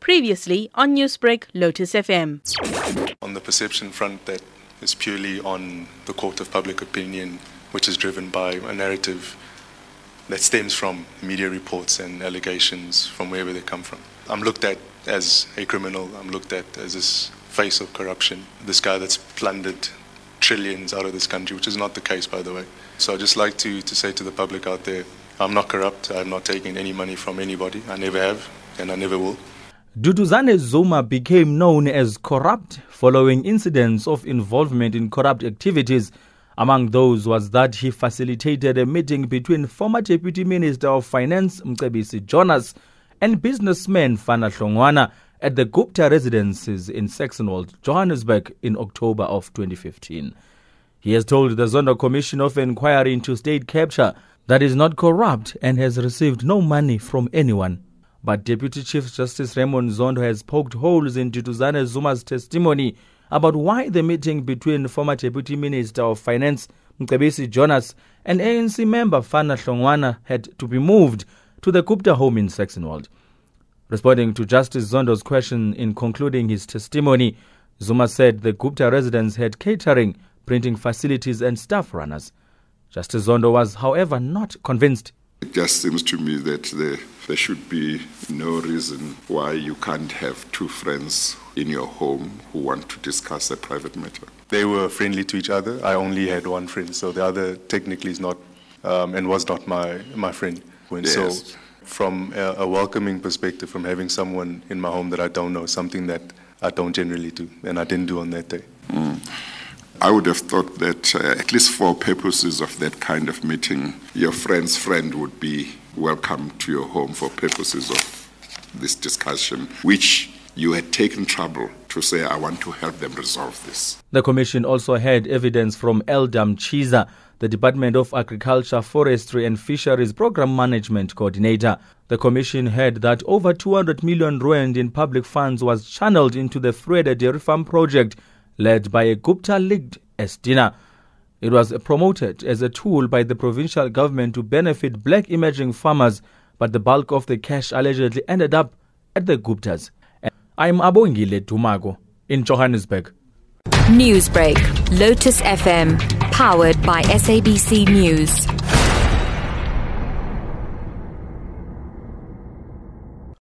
Previously on Newsbreak, Lotus FM. On the perception front, that is purely on the court of public opinion, which is driven by a narrative that stems from media reports and allegations from wherever they come from. I'm looked at as a criminal, I'm looked at as this face of corruption, this guy that's plundered trillions out of this country, which is not the case, by the way. So I'd just like to, to say to the public out there I'm not corrupt, I'm not taking any money from anybody, I never have, and I never will. Duduzane Zuma became known as corrupt following incidents of involvement in corrupt activities. Among those was that he facilitated a meeting between former Deputy Minister of Finance Mcebisi Jonas and businessman Fana Hlongwana at the Gupta residences in Saxonwold, Johannesburg in October of 2015. He has told the Zondo Commission of Inquiry into State Capture that is not corrupt and has received no money from anyone. But Deputy Chief Justice Raymond Zondo has poked holes in Duduzane Zuma's testimony about why the meeting between former Deputy Minister of Finance Mcebisi Jonas and ANC member Fana Hlongwana had to be moved to the Gupta home in Saxonwold. Responding to Justice Zondo's question in concluding his testimony, Zuma said the Gupta residents had catering, printing facilities, and staff runners. Justice Zondo was, however, not convinced it just seems to me that there, there should be no reason why you can't have two friends in your home who want to discuss a private matter. They were friendly to each other. I only had one friend, so the other technically is not um, and was not my, my friend. When, Yes. So, from a, a welcoming perspective, from having someone in my home that I don't know, something that I don't generally do, and I didn't do on that day. I would have thought that, uh, at least for purposes of that kind of meeting, your friend's friend would be welcome to your home for purposes of this discussion, which you had taken trouble to say, I want to help them resolve this. The Commission also had evidence from Elder Mtshiza, the Department of Agriculture, Forestry and Fisheries Program Management Coordinator. The Commission heard that over 200 million rand in public funds was channeled into the Vrede Dairy Farm project led by a Gupta linked Estina. It was promoted as a tool by the provincial government to benefit black emerging farmers, but the bulk of the cash allegedly ended up at the Guptas. I'm Abongile Dumako in Johannesburg. Newsbreak, Lotus FM, powered by SABC News.